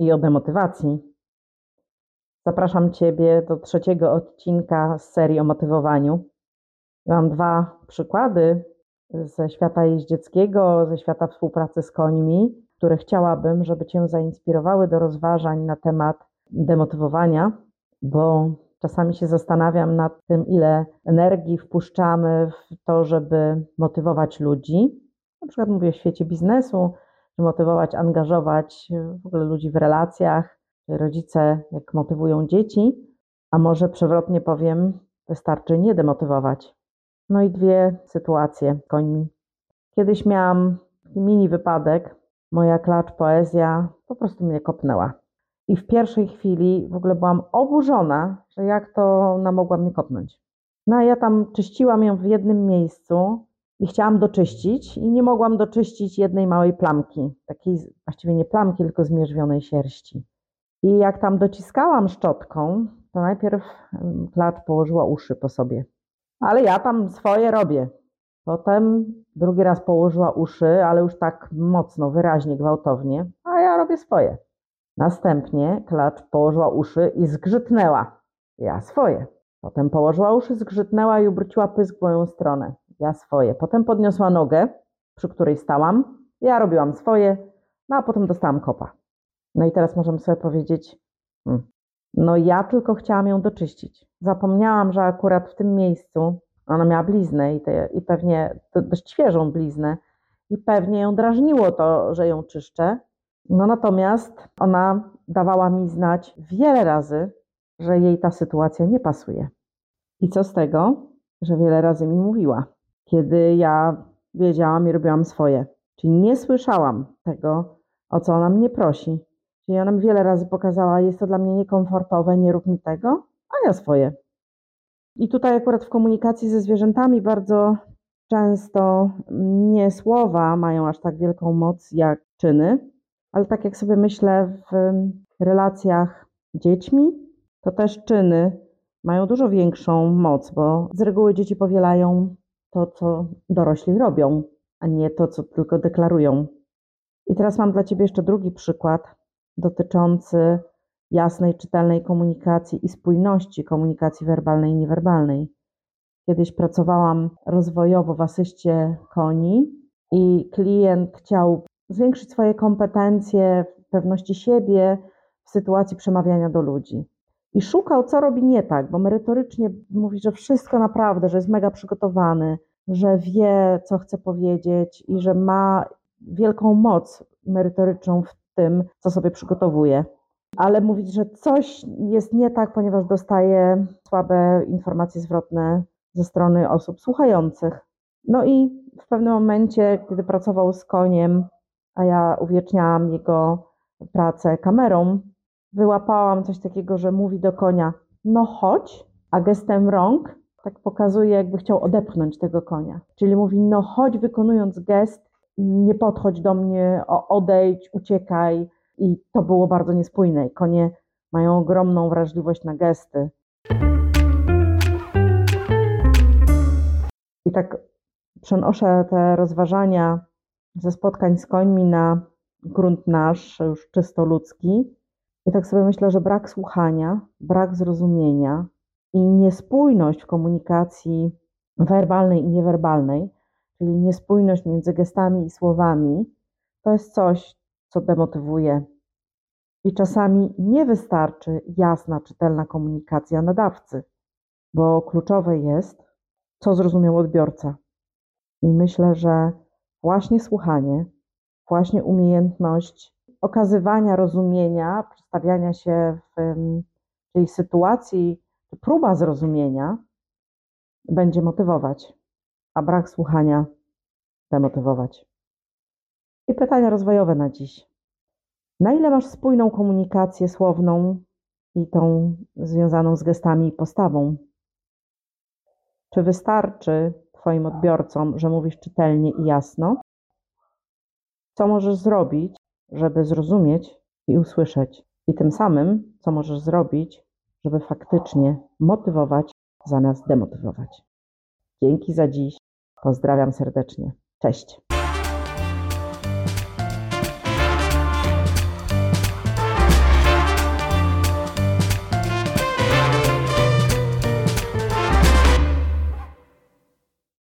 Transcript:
i o demotywacji. Zapraszam Ciebie do trzeciego odcinka z serii o motywowaniu. Mam dwa przykłady ze świata jeździeckiego, ze świata współpracy z końmi, które chciałabym, żeby Cię zainspirowały do rozważań na temat demotywowania, bo czasami się zastanawiam nad tym, ile energii wpuszczamy w to, żeby motywować ludzi. Na przykład mówię w świecie biznesu, motywować, angażować w ogóle ludzi w relacjach, rodzice jak motywują dzieci, a może przewrotnie powiem, wystarczy nie demotywować. No i dwie sytuacje końmi. Kiedyś miałam mini wypadek, moja klacz poezja po prostu mnie kopnęła. I w pierwszej chwili w ogóle byłam oburzona, że jak to ona mogła mnie kopnąć. No a ja tam czyściłam ją w jednym miejscu, i chciałam doczyścić i nie mogłam doczyścić jednej małej plamki, takiej właściwie nie plamki, tylko zmierzwionej sierści. I jak tam dociskałam szczotką, to najpierw klacz położyła uszy po sobie. Ale ja tam swoje robię. Potem drugi raz położyła uszy, ale już tak mocno, wyraźnie, gwałtownie, a ja robię swoje. Następnie klacz położyła uszy i zgrzytnęła. Ja swoje. Potem położyła uszy, zgrzytnęła i obróciła pysk w moją stronę ja swoje. Potem podniosła nogę, przy której stałam, ja robiłam swoje, no a potem dostałam kopa. No i teraz możemy sobie powiedzieć, hmm, no ja tylko chciałam ją doczyścić. Zapomniałam, że akurat w tym miejscu ona miała bliznę i, te, i pewnie dość świeżą bliznę i pewnie ją drażniło to, że ją czyszczę. No natomiast ona dawała mi znać wiele razy, że jej ta sytuacja nie pasuje. I co z tego, że wiele razy mi mówiła kiedy ja wiedziałam i robiłam swoje. Czyli nie słyszałam tego, o co ona mnie prosi. Czyli ona mi wiele razy pokazała, jest to dla mnie niekomfortowe, nie rób mi tego, a ja swoje. I tutaj akurat w komunikacji ze zwierzętami bardzo często nie słowa mają aż tak wielką moc jak czyny, ale tak jak sobie myślę w relacjach dziećmi, to też czyny mają dużo większą moc, bo z reguły dzieci powielają to, co dorośli robią, a nie to, co tylko deklarują. I teraz mam dla Ciebie jeszcze drugi przykład dotyczący jasnej, czytelnej komunikacji i spójności komunikacji werbalnej i niewerbalnej. Kiedyś pracowałam rozwojowo w asyście koni i klient chciał zwiększyć swoje kompetencje, pewności siebie w sytuacji przemawiania do ludzi. I szukał, co robi nie tak, bo merytorycznie mówi, że wszystko naprawdę, że jest mega przygotowany, że wie, co chce powiedzieć i że ma wielką moc merytoryczną w tym, co sobie przygotowuje. Ale mówić, że coś jest nie tak, ponieważ dostaje słabe informacje zwrotne ze strony osób słuchających. No i w pewnym momencie, kiedy pracował z koniem, a ja uwieczniałam jego pracę kamerą, wyłapałam coś takiego, że mówi do konia: No chodź, a gestem rąk tak pokazuje, jakby chciał odepchnąć tego konia. Czyli mówi: No chodź, wykonując gest, nie podchodź do mnie, odejdź, uciekaj. I to było bardzo niespójne. Konie mają ogromną wrażliwość na gesty. I tak przenoszę te rozważania ze spotkań z końmi na grunt nasz, już czysto ludzki. I tak sobie myślę, że brak słuchania, brak zrozumienia i niespójność w komunikacji werbalnej i niewerbalnej, czyli niespójność między gestami i słowami, to jest coś, co demotywuje. I czasami nie wystarczy jasna, czytelna komunikacja nadawcy, bo kluczowe jest, co zrozumiał odbiorca. I myślę, że właśnie słuchanie, właśnie umiejętność okazywania rozumienia, przedstawiania się w tej sytuacji, próba zrozumienia będzie motywować, a brak słuchania demotywować. I pytania rozwojowe na dziś. Na ile masz spójną komunikację słowną i tą związaną z gestami i postawą? Czy wystarczy Twoim odbiorcom, że mówisz czytelnie i jasno? Co możesz zrobić, żeby zrozumieć i usłyszeć? I tym samym, co możesz zrobić, żeby faktycznie motywować zamiast demotywować? Dzięki za dziś. Pozdrawiam serdecznie. Cześć.